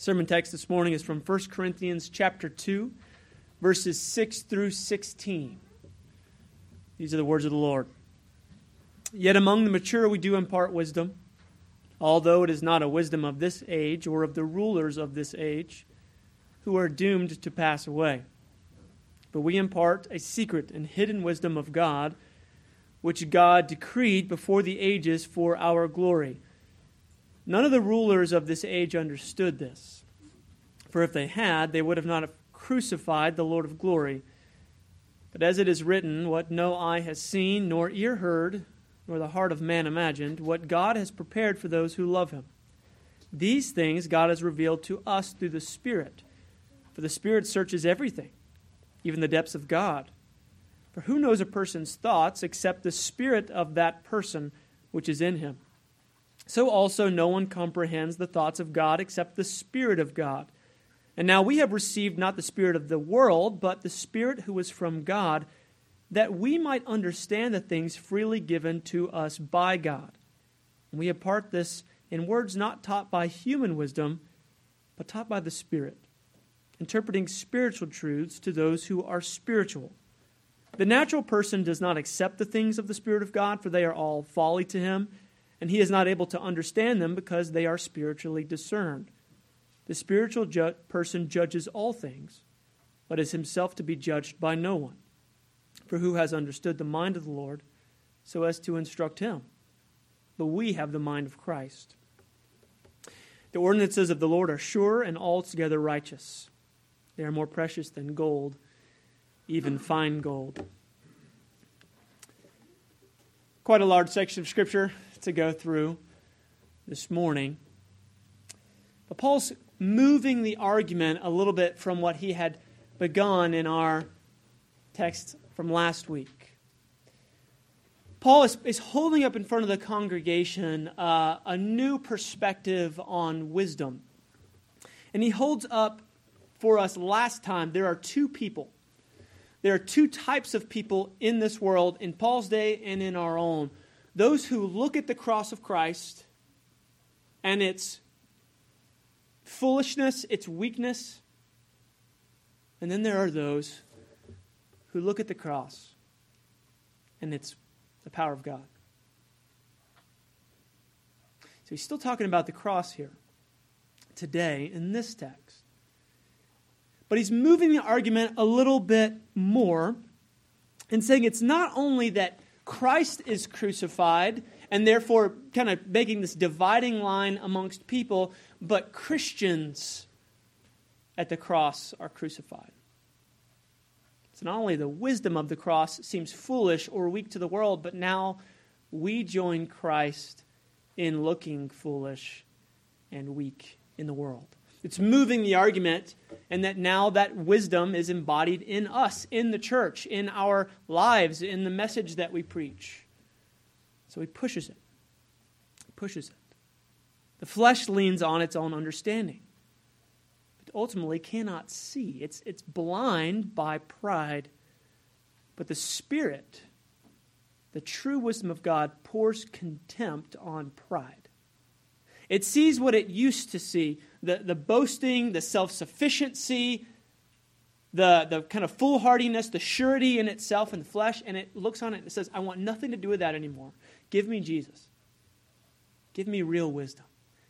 Sermon text this morning is from 1 Corinthians chapter 2, verses 6 through 16. These are the words of the Lord. Yet among the mature we do impart wisdom, although it is not a wisdom of this age or of the rulers of this age, who are doomed to pass away. But we impart a secret and hidden wisdom of God, which God decreed before the ages for our glory. None of the rulers of this age understood this. For if they had, they would have not have crucified the Lord of glory. But as it is written, what no eye has seen, nor ear heard, nor the heart of man imagined, what God has prepared for those who love him. These things God has revealed to us through the Spirit. For the Spirit searches everything, even the depths of God. For who knows a person's thoughts except the Spirit of that person which is in him? So also no one comprehends the thoughts of God except the Spirit of God. And now we have received not the Spirit of the world, but the Spirit who is from God, that we might understand the things freely given to us by God. And we impart this in words not taught by human wisdom, but taught by the Spirit, interpreting spiritual truths to those who are spiritual. The natural person does not accept the things of the Spirit of God, for they are all folly to him and he is not able to understand them because they are spiritually discerned. The spiritual ju- person judges all things, but is himself to be judged by no one. For who has understood the mind of the Lord so as to instruct him? But we have the mind of Christ. The ordinances of the Lord are sure and altogether righteous. They are more precious than gold, even fine gold. Quite a large section of Scripture to go through this morning. But Paul's moving the argument a little bit from what he had begun in our text from last week. Paul is, is holding up in front of the congregation uh, a new perspective on wisdom. And he holds up for us last time there are two people. There are two types of people in this world, in Paul's day and in our own, those who look at the cross of Christ and its foolishness, its weakness, and then there are those who look at the cross and it's the power of God. So he's still talking about the cross here today in this text. But he's moving the argument a little bit more and saying it's not only that Christ is crucified, and therefore kind of making this dividing line amongst people, but Christians at the cross are crucified. So not only the wisdom of the cross seems foolish or weak to the world, but now we join Christ in looking foolish and weak in the world. It's moving the argument, and that now that wisdom is embodied in us, in the church, in our lives, in the message that we preach. So he pushes it. He pushes it. The flesh leans on its own understanding, but ultimately cannot see. It's, it's blind by pride. But the Spirit, the true wisdom of God, pours contempt on pride. It sees what it used to see the, the boasting, the self sufficiency, the, the kind of foolhardiness, the surety in itself in the flesh, and it looks on it and says, I want nothing to do with that anymore. Give me Jesus. Give me real wisdom.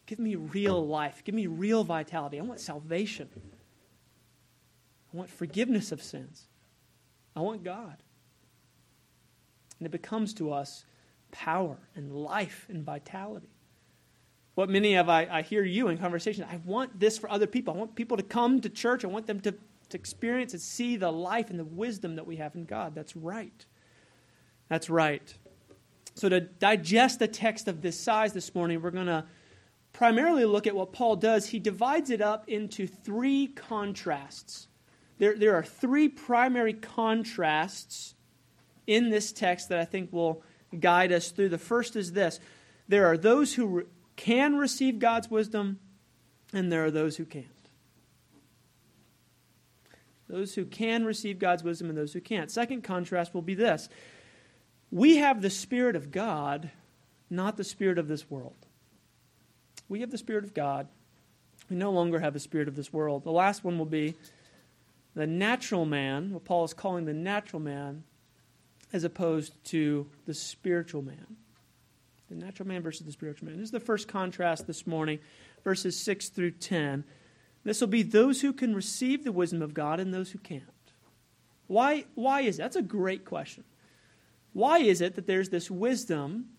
Give me real life. Give me real vitality. I want salvation. I want forgiveness of sins. I want God. And it becomes to us power and life and vitality what many of I, I hear you in conversation. I want this for other people. I want people to come to church. I want them to, to experience and see the life and the wisdom that we have in God. That's right. That's right. So, to digest a text of this size this morning, we're going to primarily look at what Paul does. He divides it up into three contrasts. There, there are three primary contrasts in this text that I think will guide us through. The first is this there are those who can receive God's wisdom, and there are those who can't. Those who can receive God's wisdom and those who can't. Second contrast will be this we have the Spirit of God, not the Spirit of this world. We have the Spirit of God, We no longer have the spirit of this world. The last one will be the natural man, what Paul is calling the natural man, as opposed to the spiritual man. The natural man versus the spiritual man. This is the first contrast this morning, verses 6 through 10. This will be those who can receive the wisdom of God and those who can't. Why, why is that? That's a great question. Why is it that there's this wisdom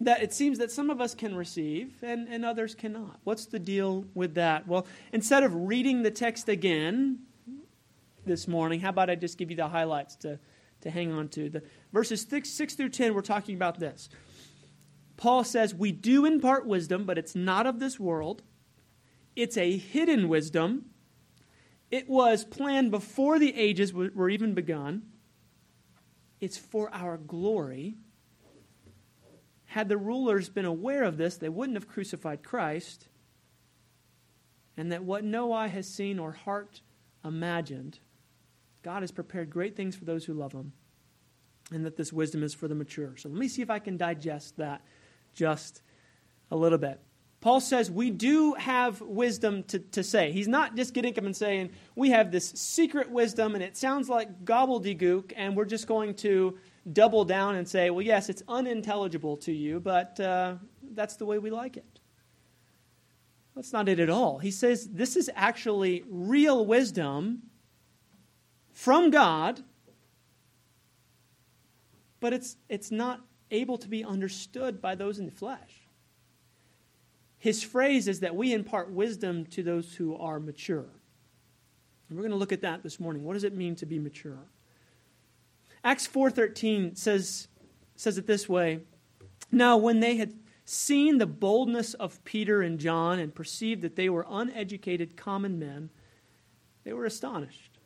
that it seems that some of us can receive and, and others cannot? What's the deal with that? Well, instead of reading the text again this morning, how about I just give you the highlights to, to hang on to? The verses six, 6 through 10, we're talking about this. Paul says, We do impart wisdom, but it's not of this world. It's a hidden wisdom. It was planned before the ages were even begun. It's for our glory. Had the rulers been aware of this, they wouldn't have crucified Christ. And that what no eye has seen or heart imagined, God has prepared great things for those who love Him. And that this wisdom is for the mature. So let me see if I can digest that just a little bit. Paul says we do have wisdom to, to say. He's not just getting up and saying, we have this secret wisdom and it sounds like gobbledygook, and we're just going to double down and say, well, yes, it's unintelligible to you, but uh, that's the way we like it. That's not it at all. He says this is actually real wisdom from God, but it's, it's not able to be understood by those in the flesh. His phrase is that we impart wisdom to those who are mature. And we're going to look at that this morning. What does it mean to be mature? Acts 4:13 says says it this way. Now when they had seen the boldness of Peter and John and perceived that they were uneducated common men, they were astonished.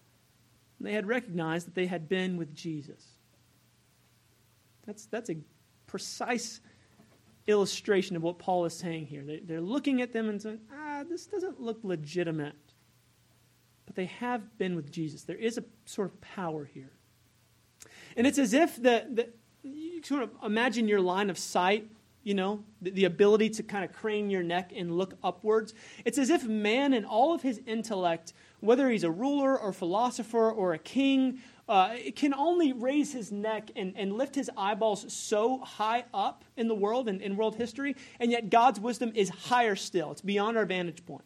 And They had recognized that they had been with Jesus. That's, that's a precise illustration of what Paul is saying here. They, they're looking at them and saying, ah, this doesn't look legitimate. But they have been with Jesus. There is a sort of power here. And it's as if the, the you sort of imagine your line of sight, you know, the, the ability to kind of crane your neck and look upwards. It's as if man and all of his intellect, whether he's a ruler or philosopher or a king uh, can only raise his neck and, and lift his eyeballs so high up in the world and in world history, and yet God's wisdom is higher still. It's beyond our vantage point.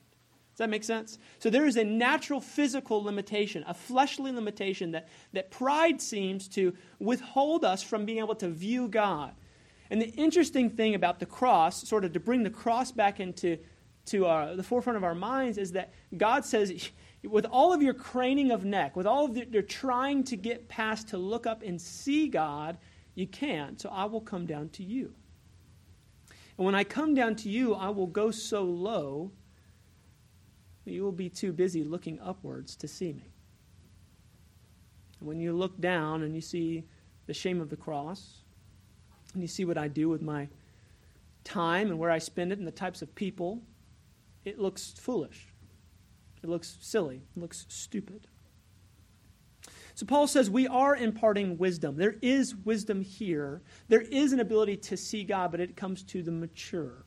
Does that make sense? So there is a natural physical limitation, a fleshly limitation that, that pride seems to withhold us from being able to view God. And the interesting thing about the cross, sort of to bring the cross back into to our, the forefront of our minds, is that God says, with all of your craning of neck, with all of the, trying to get past to look up and see God, you can't. So I will come down to you. And when I come down to you, I will go so low that you will be too busy looking upwards to see me. And when you look down and you see the shame of the cross, and you see what I do with my time and where I spend it and the types of people, it looks foolish. It looks silly. It looks stupid. So Paul says we are imparting wisdom. There is wisdom here. There is an ability to see God, but it comes to the mature.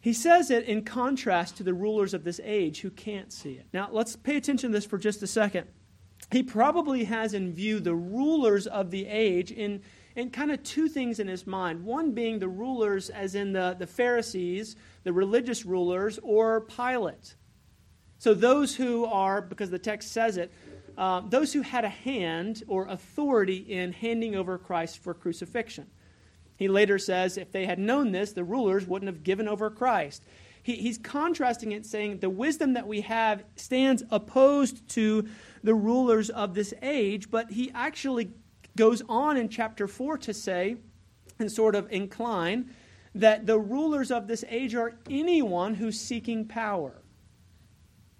He says it in contrast to the rulers of this age who can't see it. Now, let's pay attention to this for just a second. He probably has in view the rulers of the age in, in kind of two things in his mind. One being the rulers, as in the, the Pharisees, the religious rulers, or Pilate. So those who are, because the text says it, uh, those who had a hand or authority in handing over Christ for crucifixion. He later says if they had known this, the rulers wouldn't have given over Christ. He, he's contrasting it, saying the wisdom that we have stands opposed to the rulers of this age, but he actually goes on in chapter 4 to say, and sort of incline, that the rulers of this age are anyone who's seeking power.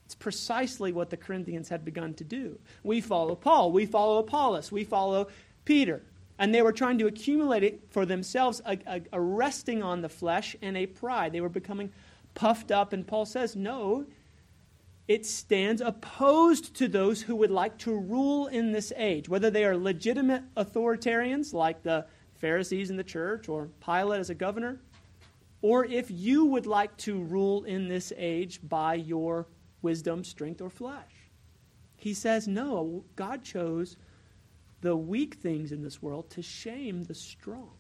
It's precisely what the Corinthians had begun to do. We follow Paul, we follow Apollos, we follow Peter. And they were trying to accumulate it for themselves, a, a, a resting on the flesh and a pride. They were becoming puffed up. And Paul says, no, it stands opposed to those who would like to rule in this age, whether they are legitimate authoritarians like the Pharisees in the church or Pilate as a governor, or if you would like to rule in this age by your wisdom, strength, or flesh. He says, no, God chose the weak things in this world to shame the strong.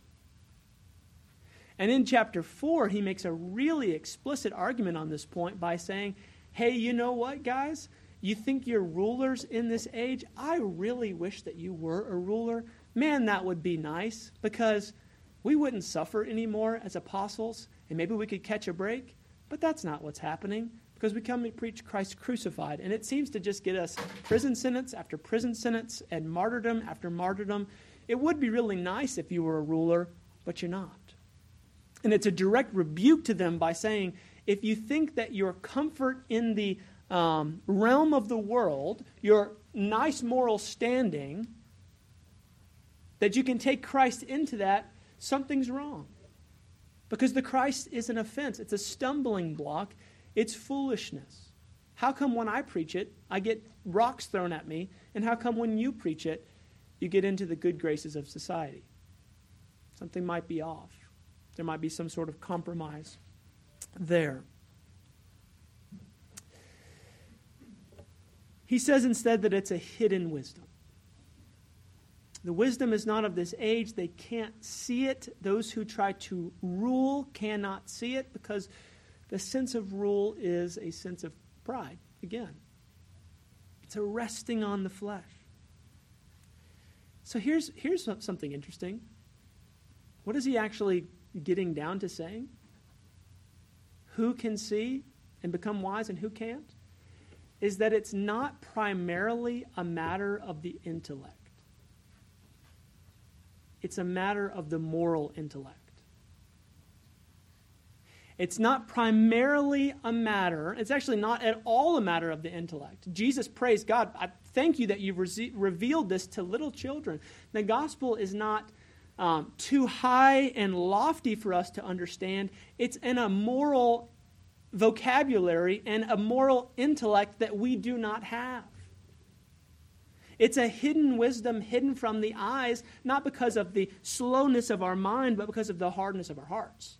And in chapter 4, he makes a really explicit argument on this point by saying, hey, you know what, guys? You think you're rulers in this age? I really wish that you were a ruler. Man, that would be nice because we wouldn't suffer anymore as apostles and maybe we could catch a break. But that's not what's happening because we come and preach Christ crucified. And it seems to just get us prison sentence after prison sentence and martyrdom after martyrdom. It would be really nice if you were a ruler, but you're not. And it's a direct rebuke to them by saying, if you think that your comfort in the um, realm of the world, your nice moral standing, that you can take Christ into that, something's wrong. Because the Christ is an offense, it's a stumbling block, it's foolishness. How come when I preach it, I get rocks thrown at me, and how come when you preach it, you get into the good graces of society? Something might be off. There might be some sort of compromise there. He says instead that it's a hidden wisdom. The wisdom is not of this age. They can't see it. Those who try to rule cannot see it because the sense of rule is a sense of pride. Again, it's a resting on the flesh. So here's, here's something interesting. What does he actually getting down to saying? Who can see and become wise and who can't? Is that it's not primarily a matter of the intellect it's a matter of the moral intellect. It's not primarily a matter, it's actually not at all a matter of the intellect. Jesus prays, God, I thank you that you've re- revealed this to little children. The gospel is not um, too high and lofty for us to understand, it's in a moral vocabulary and a moral intellect that we do not have. It's a hidden wisdom hidden from the eyes, not because of the slowness of our mind, but because of the hardness of our hearts.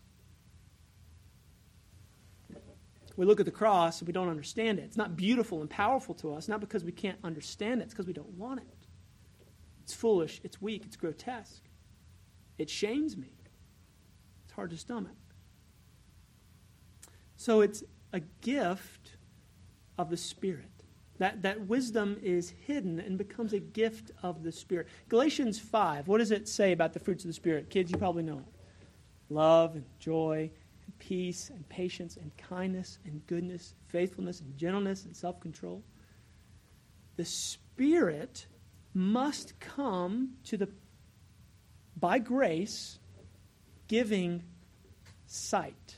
We look at the cross and we don't understand it. It's not beautiful and powerful to us, not because we can't understand it, it's because we don't want it. It's foolish, it's weak, it's grotesque. It shames me. It's hard to stomach. So it's a gift of the Spirit. That, that wisdom is hidden and becomes a gift of the Spirit. Galatians 5, what does it say about the fruits of the Spirit? Kids, you probably know it. Love and joy and peace and patience and kindness and goodness, faithfulness and gentleness and self control. The Spirit must come to the, by grace, giving sight.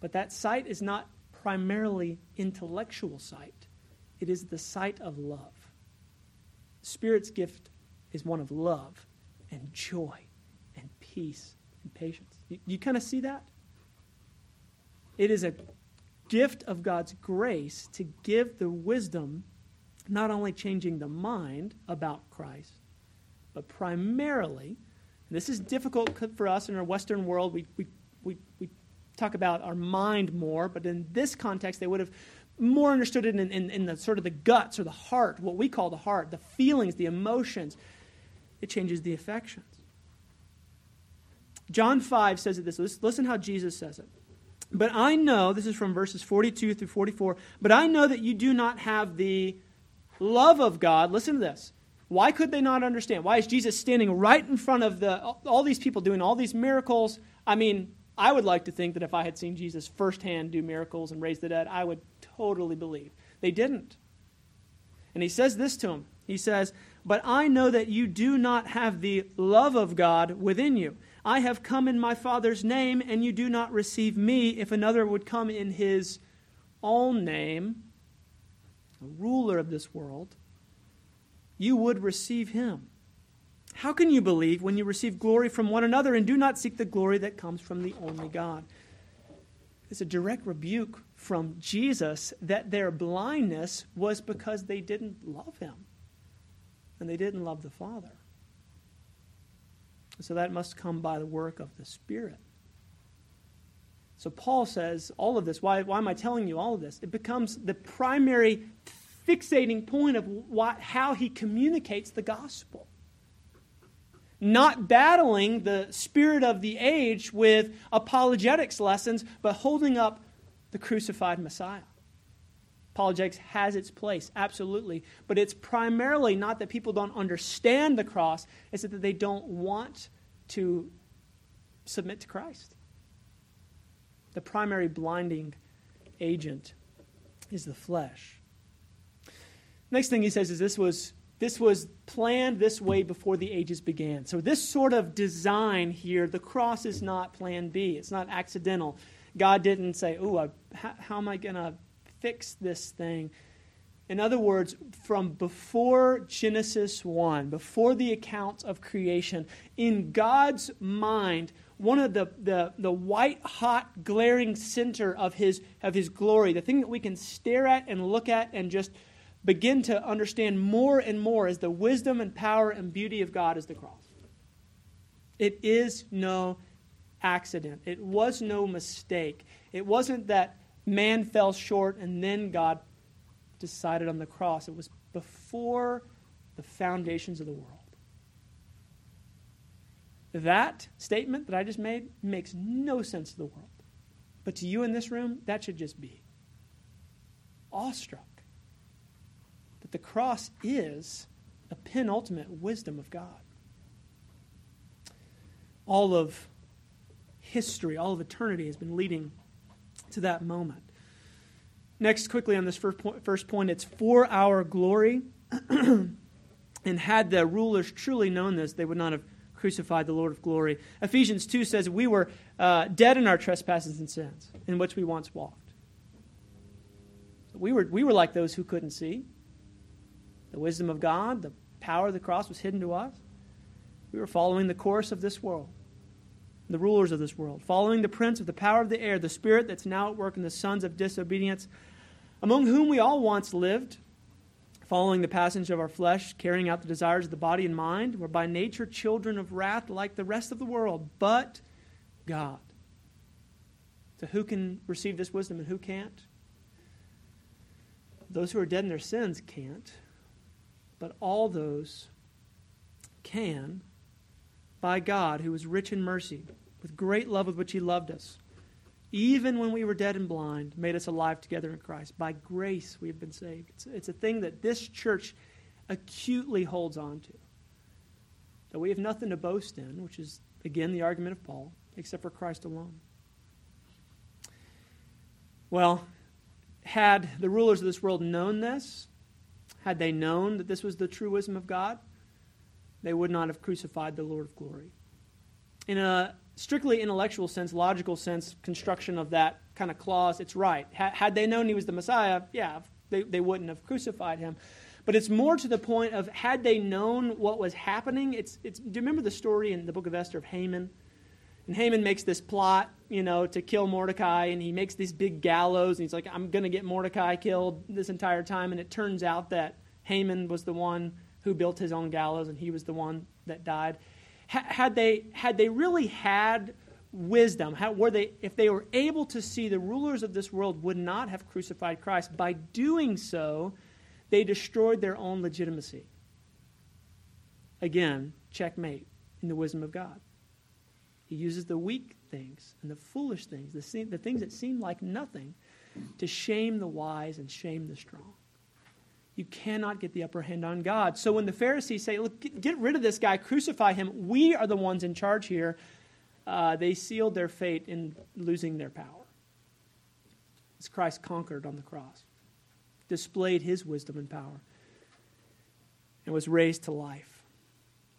But that sight is not primarily intellectual sight it is the sight of love. Spirit's gift is one of love and joy and peace and patience. You, you kind of see that? It is a gift of God's grace to give the wisdom, not only changing the mind about Christ, but primarily, this is difficult for us in our Western world. We, we, we, we talk about our mind more, but in this context, they would have more understood it in, in, in, the sort of the guts or the heart, what we call the heart, the feelings, the emotions. It changes the affections. John 5 says it this. Listen how Jesus says it. But I know, this is from verses 42 through 44, but I know that you do not have the love of God. Listen to this. Why could they not understand? Why is Jesus standing right in front of the, all these people doing all these miracles? I mean, I would like to think that if I had seen Jesus firsthand do miracles and raise the dead, I would totally believe. They didn't. And he says this to him He says, But I know that you do not have the love of God within you. I have come in my Father's name, and you do not receive me. If another would come in his own name, a ruler of this world, you would receive him. How can you believe when you receive glory from one another and do not seek the glory that comes from the only God? It's a direct rebuke from Jesus that their blindness was because they didn't love him and they didn't love the Father. So that must come by the work of the Spirit. So Paul says all of this. Why, why am I telling you all of this? It becomes the primary fixating point of what, how he communicates the gospel. Not battling the spirit of the age with apologetics lessons, but holding up the crucified Messiah. Apologetics has its place, absolutely. But it's primarily not that people don't understand the cross, it's that they don't want to submit to Christ. The primary blinding agent is the flesh. Next thing he says is this was this was planned this way before the ages began. So this sort of design here, the cross is not plan B. It's not accidental. God didn't say, "Oh, how, how am I going to fix this thing?" In other words, from before Genesis 1, before the accounts of creation, in God's mind, one of the, the, the white hot glaring center of his, of his glory, the thing that we can stare at and look at and just begin to understand more and more is the wisdom and power and beauty of God is the cross. It is no accident. It was no mistake. It wasn't that man fell short and then God decided on the cross. It was before the foundations of the world. That statement that I just made makes no sense to the world. But to you in this room, that should just be awestruck. The cross is a penultimate wisdom of God. All of history, all of eternity has been leading to that moment. Next, quickly on this first point, first point it's for our glory. and had the rulers truly known this, they would not have crucified the Lord of glory. Ephesians 2 says, We were uh, dead in our trespasses and sins, in which we once walked. We were, we were like those who couldn't see. The wisdom of God, the power of the cross was hidden to us. We were following the course of this world, the rulers of this world, following the prince of the power of the air, the spirit that's now at work in the sons of disobedience, among whom we all once lived following the passage of our flesh, carrying out the desires of the body and mind. We're by nature children of wrath like the rest of the world, but God. So, who can receive this wisdom and who can't? Those who are dead in their sins can't, but all those can by God, who is rich in mercy, with great love with which He loved us even when we were dead and blind, made us alive together in Christ. By grace we have been saved. It's, it's a thing that this church acutely holds on to. That we have nothing to boast in, which is, again, the argument of Paul, except for Christ alone. Well, had the rulers of this world known this, had they known that this was the true wisdom of God, they would not have crucified the Lord of glory. In a strictly intellectual sense, logical sense, construction of that kind of clause, it's right. Had they known he was the Messiah, yeah, they, they wouldn't have crucified him. But it's more to the point of had they known what was happening. It's, it's, do you remember the story in the book of Esther of Haman? And Haman makes this plot, you know, to kill Mordecai, and he makes these big gallows, and he's like, I'm going to get Mordecai killed this entire time. And it turns out that Haman was the one who built his own gallows, and he was the one that died had they, had they really had wisdom, how, were they, if they were able to see the rulers of this world would not have crucified Christ, by doing so, they destroyed their own legitimacy. Again, checkmate in the wisdom of God. He uses the weak things and the foolish things, the, the things that seem like nothing, to shame the wise and shame the strong. You cannot get the upper hand on God. So when the Pharisees say, Look, get, get rid of this guy, crucify him, we are the ones in charge here, uh, they sealed their fate in losing their power. As Christ conquered on the cross, displayed his wisdom and power, and was raised to life.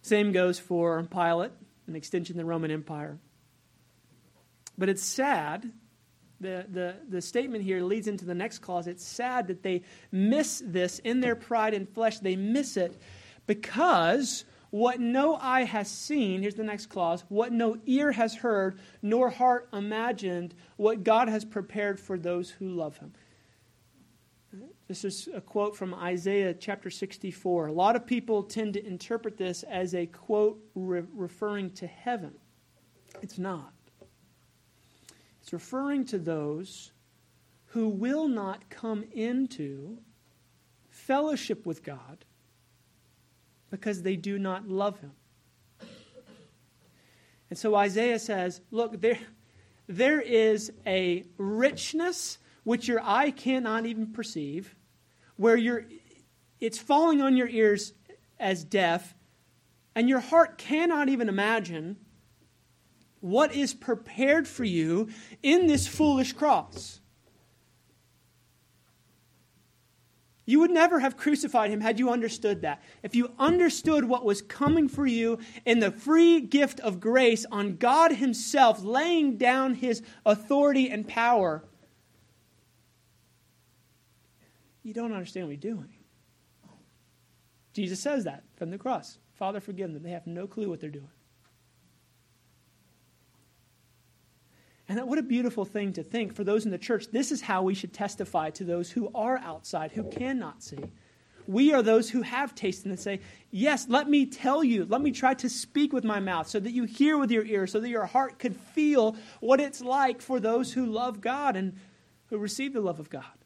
Same goes for Pilate, an extension of the Roman Empire. But it's sad the, the, the statement here leads into the next clause. It's sad that they miss this in their pride and flesh. They miss it because what no eye has seen, here's the next clause, what no ear has heard, nor heart imagined, what God has prepared for those who love him. This is a quote from Isaiah chapter 64. A lot of people tend to interpret this as a quote re- referring to heaven. It's not It's referring to those who will not come into fellowship with God because they do not love Him. And so Isaiah says, look, there, there is a richness which your eye cannot even perceive, where you're, it's falling on your ears as deaf, and your heart cannot even imagine what is prepared for you in this foolish cross. You would never have crucified him had you understood that. If you understood what was coming for you in the free gift of grace on God Himself laying down His authority and power, you don't understand what you're doing. Jesus says that from the cross Father, forgive them. They have no clue what they're doing. And that, what a beautiful thing to think for those in the church. This is how we should testify to those who are outside, who cannot see. We are those who have tasted and say, Yes, let me tell you, let me try to speak with my mouth so that you hear with your ears, so that your heart could feel what it's like for those who love God and who receive the love of God.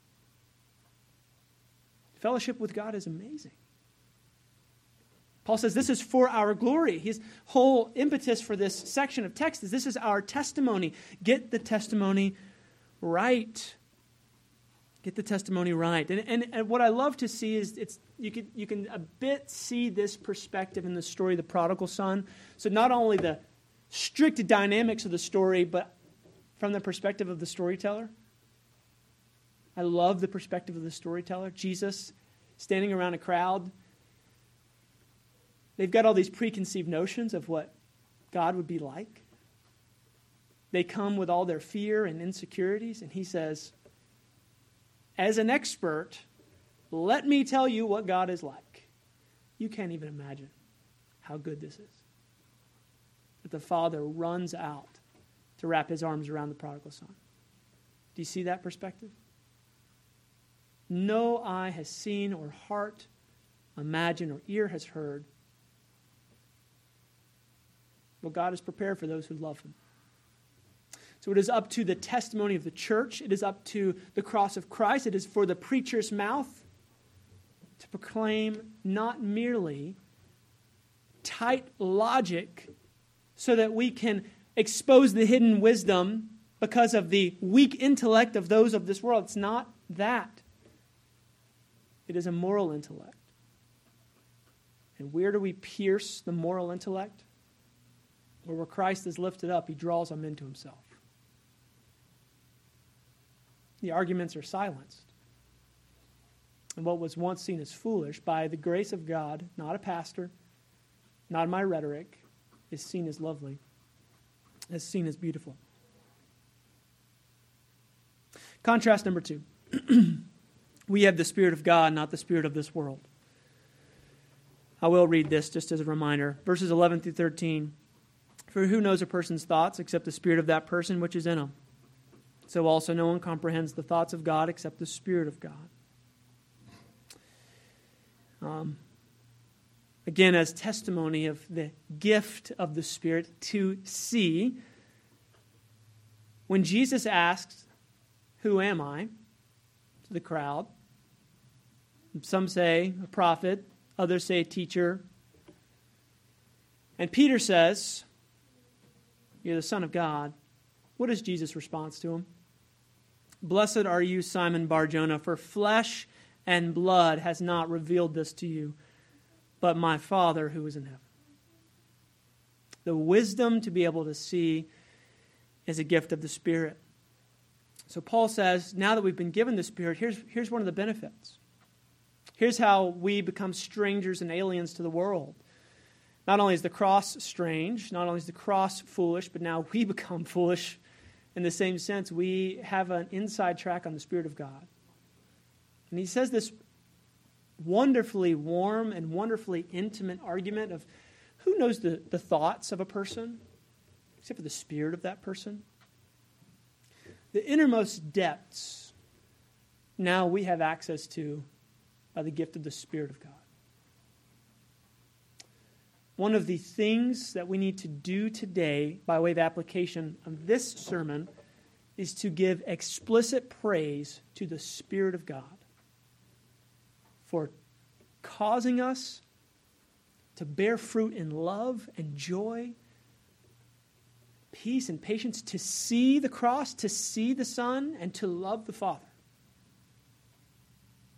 Fellowship with God is amazing. Paul says this is for our glory. His whole impetus for this section of text is this is our testimony. Get the testimony right. Get the testimony right. And, and, and what I love to see is it's, you, can, you can a bit see this perspective in the story of the prodigal son. So not only the strict dynamics of the story, but from the perspective of the storyteller. I love the perspective of the storyteller. Jesus standing around a crowd They've got all these preconceived notions of what God would be like. They come with all their fear and insecurities, and he says, As an expert, let me tell you what God is like. You can't even imagine how good this is. That the father runs out to wrap his arms around the prodigal son. Do you see that perspective? No eye has seen, or heart imagined, or ear has heard what God has prepared for those who love Him. So it is up to the testimony of the church, it is up to the cross of Christ, it is for the preacher's mouth to proclaim not merely tight logic so that we can expose the hidden wisdom because of the weak intellect of those of this world. It's not that. It is a moral intellect. And where do we pierce the moral intellect? Where, where Christ is lifted up, he draws them into himself. The arguments are silenced. And what was once seen as foolish, by the grace of God, not a pastor, not my rhetoric, is seen as lovely, is seen as beautiful. Contrast number two. we have the Spirit of God, not the Spirit of this world. I will read this just as a reminder. Verses 11 through 13. For who knows a person's thoughts except the spirit of that person which is in him? So also no one comprehends the thoughts of God except the Spirit of God. Um, again, as testimony of the gift of the Spirit to see, when Jesus asks, Who am I? to the crowd, some say a prophet, others say a teacher. And Peter says, you're the Son of God. What is Jesus' response to him? Blessed are you, Simon Barjona, for flesh and blood has not revealed this to you, but my Father who is in heaven. The wisdom to be able to see is a gift of the Spirit. So Paul says, now that we've been given the Spirit, here's, here's one of the benefits. Here's how we become strangers and aliens to the world. Not only is the cross strange, not only is the cross foolish, but now we become foolish in the same sense. We have an inside track on the Spirit of God. And he says this wonderfully warm and wonderfully intimate argument of who knows the, the thoughts of a person except for the spirit of that person? The innermost depths now we have access to by the gift of the Spirit of God one of the things that we need to do today, by way of application of this sermon, is to give explicit praise to the Spirit of God for causing us to bear fruit in love and joy, peace and patience, to see the cross, to see the Son, and to love the Father.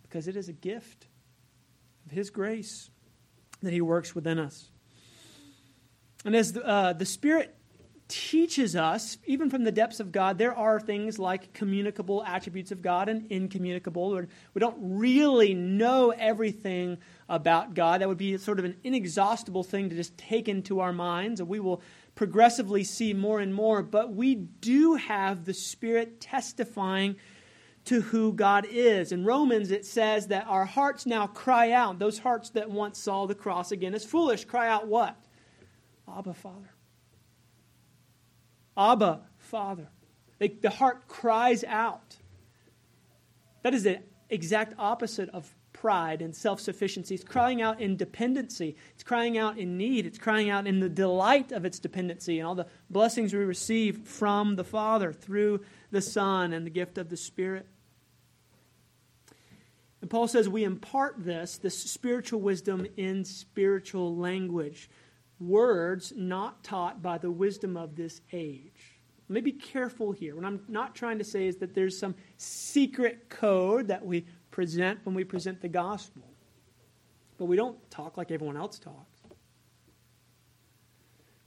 Because it is a gift of His grace that He works within us. And as the, uh, the Spirit teaches us, even from the depths of God, there are things like communicable attributes of God and incommunicable. We don't really know everything about God. That would be sort of an inexhaustible thing to just take into our minds, and we will progressively see more and more. But we do have the Spirit testifying to who God is. In Romans, it says that our hearts now cry out. Those hearts that once saw the cross again as foolish cry out what? Abba, Father. Abba, Father. They, the heart cries out. That is the exact opposite of pride and self sufficiency. It's crying out in dependency. It's crying out in need. It's crying out in the delight of its dependency and all the blessings we receive from the Father through the Son and the gift of the Spirit. And Paul says we impart this, this spiritual wisdom, in spiritual language words not taught by the wisdom of this age. Let me be careful here. What I'm not trying to say is that there's some secret code that we present when we present the gospel. But we don't talk like everyone else talks.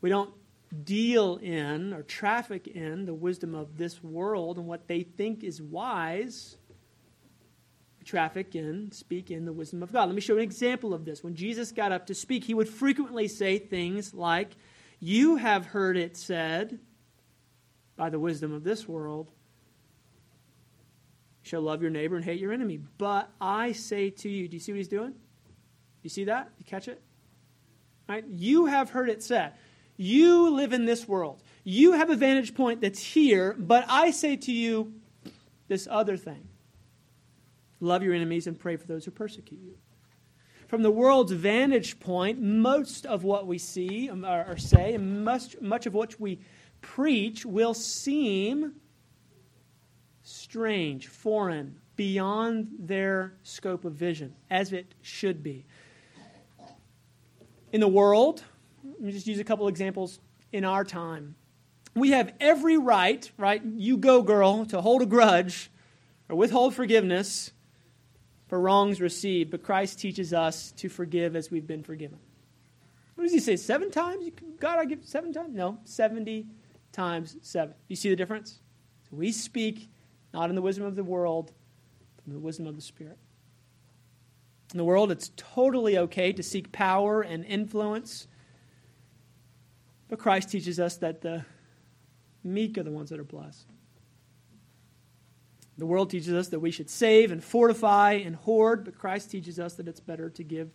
We don't deal in or traffic in the wisdom of this world and what they think is wise traffic in, speak in the wisdom of God. Let me show an example of this. When Jesus got up to speak, he would frequently say things like, You have heard it said by the wisdom of this world, shall love your neighbor and hate your enemy. But I say to you, do you see what he's doing? You see that? You catch it? Right? You have heard it said. You live in this world. You have a vantage point that's here, but I say to you this other thing. Love your enemies and pray for those who persecute you. From the world's vantage point, most of what we see um, or, or say, and much, much of what we preach, will seem strange, foreign, beyond their scope of vision, as it should be. In the world, let me just use a couple examples in our time. We have every right, right? You go, girl, to hold a grudge or withhold forgiveness for wrongs received, but Christ teaches us to forgive as we've been forgiven. What does he say? Seven times? God, I give seven times? No, 70 times seven. You see the difference? So we speak not in the wisdom of the world, but in the wisdom of the Spirit. In the world, it's totally okay to seek power and influence, but Christ teaches us that the meek are the ones that are blessed. The world teaches us that we should save and fortify and hoard, but Christ teaches us that it's better to give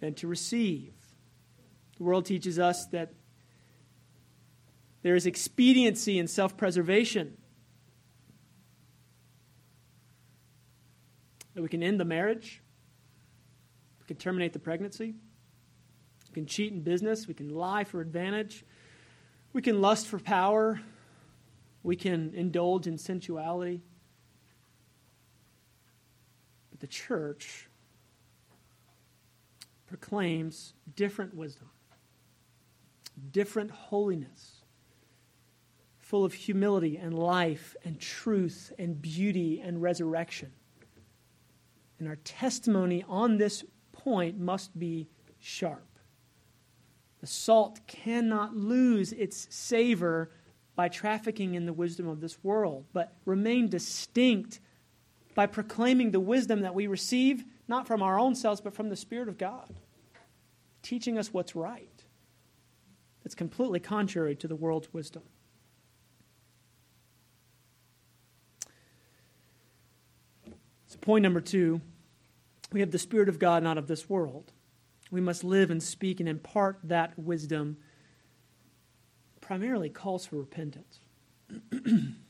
than to receive. The world teaches us that there is expediency in self preservation, that we can end the marriage, we can terminate the pregnancy, we can cheat in business, we can lie for advantage, we can lust for power, we can indulge in sensuality the church proclaims different wisdom, different holiness, full of humility and life and truth and beauty and resurrection. And our testimony on this point must be sharp. The salt cannot lose its savor by trafficking in the wisdom of this world, but remain distinct by proclaiming the wisdom that we receive, not from our own selves, but from the Spirit of God, teaching us what's right. That's completely contrary to the world's wisdom. So, point number two we have the Spirit of God, not of this world. We must live and speak and impart that wisdom, primarily calls for repentance.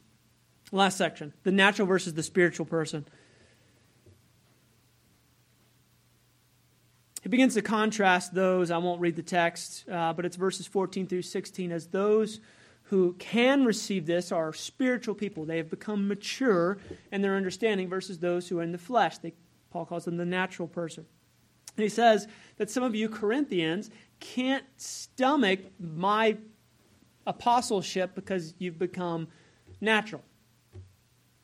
Last section the natural versus the spiritual person. He begins to contrast those, I won't read the text, uh, but it's verses 14 through 16, as those who can receive this are spiritual people. They have become mature in their understanding versus those who are in the flesh. They, Paul calls them the natural person. And he says that some of you Corinthians can't stomach my apostleship because you've become natural.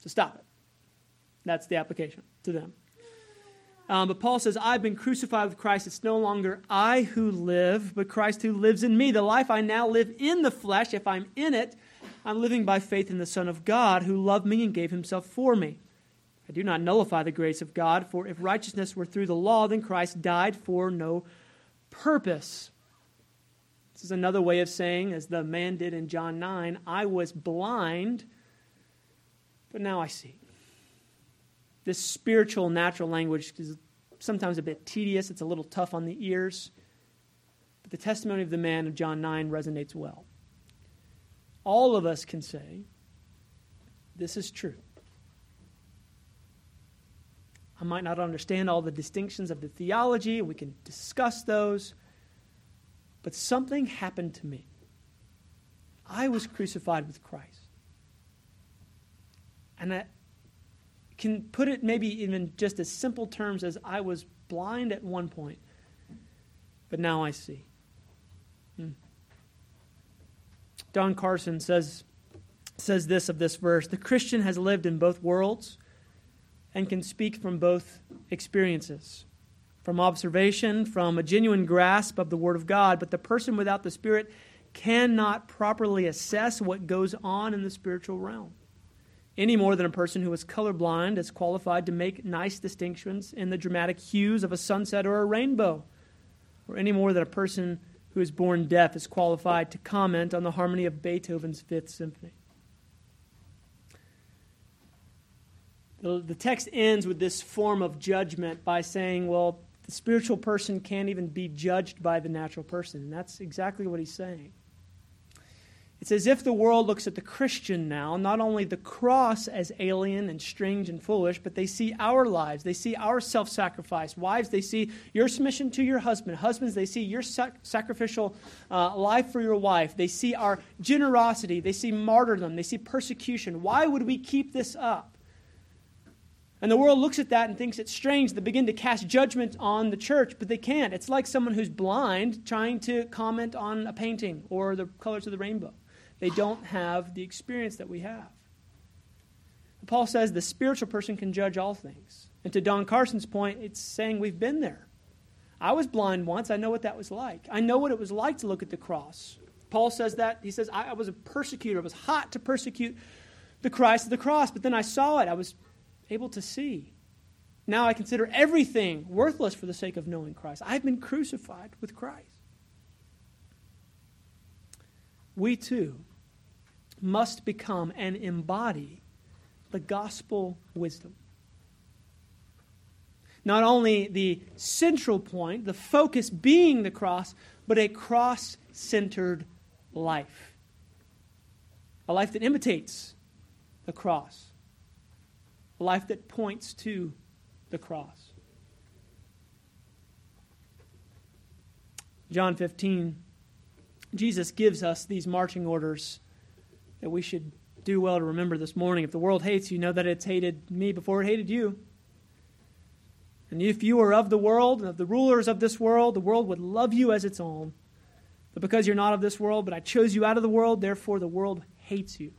So stop it. That's the application to them. Um, but Paul says, I've been crucified with Christ. It's no longer I who live, but Christ who lives in me. The life I now live in the flesh, if I'm in it, I'm living by faith in the Son of God who loved me and gave himself for me. I do not nullify the grace of God, for if righteousness were through the law, then Christ died for no purpose. This is another way of saying, as the man did in John 9, I was blind, but now I see this spiritual, natural language is sometimes a bit tedious. It's a little tough on the ears. But the testimony of the man of John 9 resonates well. All of us can say, This is true. I might not understand all the distinctions of the theology, we can discuss those, but something happened to me. I was crucified with Christ. And I, can put it maybe even just as simple terms as I was blind at one point, but now I see. Hmm. Don Carson says, says this of this verse The Christian has lived in both worlds and can speak from both experiences from observation, from a genuine grasp of the Word of God, but the person without the Spirit cannot properly assess what goes on in the spiritual realm any more than a person who is colorblind is qualified to make nice distinctions in the dramatic hues of a sunset or a rainbow, or any more than a person who is born deaf is qualified to comment on the harmony of Beethoven's Fifth Symphony. The, the text ends with this form of judgment by saying, well, the spiritual person can't even be judged by the natural person. And that's exactly what he's saying. It's as if the world looks at the Christian now, not only the cross as alien and strange and foolish, but they see our lives. They see our self sacrifice. Wives, they see your submission to your husband. Husbands, they see your sac- sacrificial uh, life for your wife. They see our generosity. They see martyrdom. They see persecution. Why would we keep this up? And the world looks at that and thinks it's strange. They begin to cast judgment on the church, but they can't. It's like someone who's blind trying to comment on a painting or the colors of the rainbow. They don't have the experience that we have. Paul says the spiritual person can judge all things. And to Don Carson's point, it's saying we've been there. I was blind once. I know what that was like. I know what it was like to look at the cross. Paul says that. He says, I, I was a persecutor. I was hot to persecute the Christ of the cross, but then I saw it. I was able to see. Now I consider everything worthless for the sake of knowing Christ. I've been crucified with Christ. We too must become and embody the gospel wisdom. Not only the central point, the focus being the cross, but a cross centered life. A life that imitates the cross, a life that points to the cross. John 15, Jesus gives us these marching orders that we should do well to remember this morning. If the world hates you, know that it's hated me before it hated you. And if you are of the world, and of the rulers of this world, the world would love you as its own. But because you're not of this world, but I chose you out of the world, therefore the world hates you.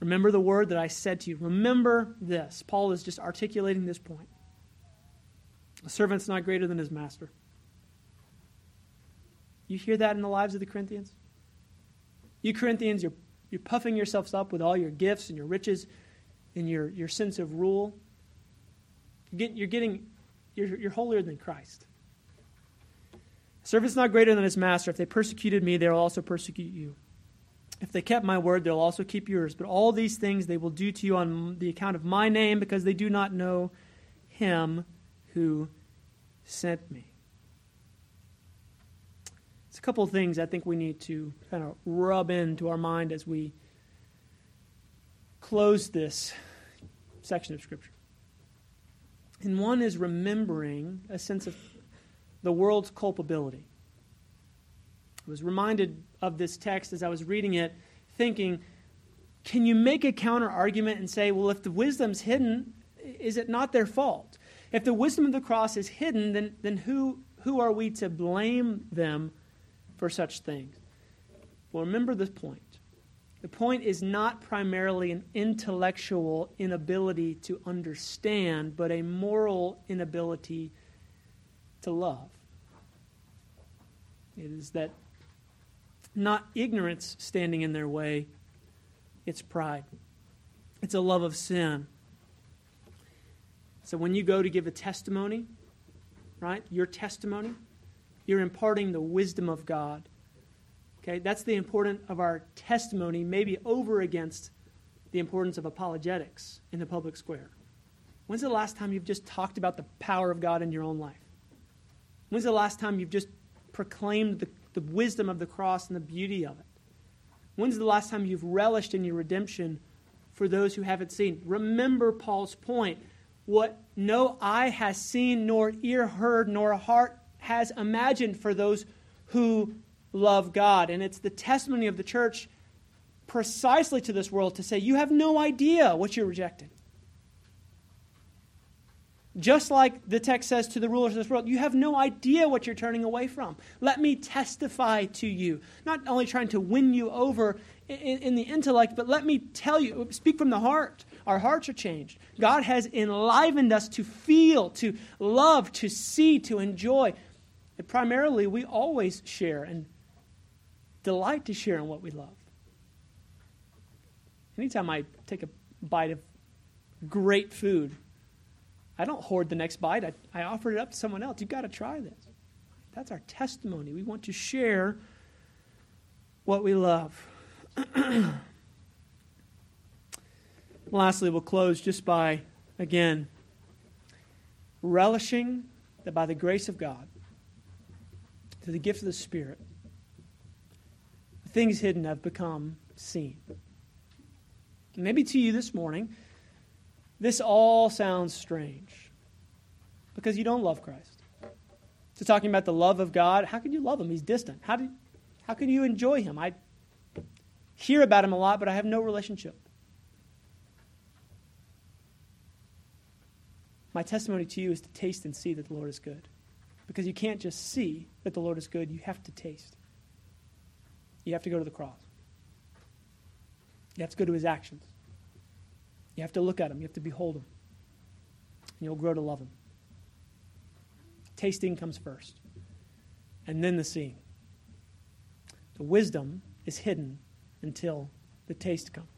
Remember the word that I said to you. Remember this. Paul is just articulating this point. A servant's not greater than his master. You hear that in the lives of the Corinthians? You Corinthians, you're you're puffing yourselves up with all your gifts and your riches and your, your sense of rule. You're getting, you're, you're holier than Christ. Servant's not greater than his master. If they persecuted me, they will also persecute you. If they kept my word, they'll also keep yours. But all these things they will do to you on the account of my name, because they do not know him who sent me a couple of things I think we need to kind of rub into our mind as we close this section of Scripture. And one is remembering a sense of the world's culpability. I was reminded of this text as I was reading it, thinking, can you make a counter argument and say, well, if the wisdom's hidden, is it not their fault? If the wisdom of the cross is hidden, then, then who, who are we to blame them for such things? Well, remember this point. The point is not primarily an intellectual inability to understand, but a moral inability to love. It is that not ignorance standing in their way, it's pride. It's a love of sin. So when you go to give a testimony, right, your testimony, you're imparting the wisdom of God. Okay, that's the importance of our testimony, maybe over against the importance of apologetics in the public square. When's the last time you've just talked about the power of God in your own life? When's the last time you've just proclaimed the, the wisdom of the cross and the beauty of it? When's the last time you've relished in your redemption for those who haven't seen? Remember Paul's point. What no eye has seen, nor ear heard, nor heart has imagined for those who love God. And it's the testimony of the church precisely to this world to say, you have no idea what you're rejecting. Just like the text says to the rulers of this world, you have no idea what you're turning away from. Let me testify to you. Not only trying to win you over in, in, the intellect, but let me tell you, speak from the heart. Our hearts are changed. God has enlivened us to feel, to love, to see, to enjoy. And primarily, we always share and delight to share in what we love. Anytime I take a bite of great food, I don't hoard the next bite. I, I offer it up to someone else. You've got to try this. That's our testimony. We want to share what we love. Lastly, we'll close just by, again, relishing that by the grace of God, through the gift of the Spirit, things hidden have become seen. Maybe to you this morning, this all sounds strange because you don't love Christ. So, talking about the love of God, how can you love Him? He's distant. How, do, how can you enjoy Him? I hear about Him a lot, but I have no relationship. My testimony to you is to taste and see that the Lord is good. Because you can't just see that the Lord is good, you have to taste. You have to go to the cross. You have to go to his actions. You have to look at him. You have to behold him. And you'll grow to love him. Tasting comes first, and then the seeing. The wisdom is hidden until the taste comes.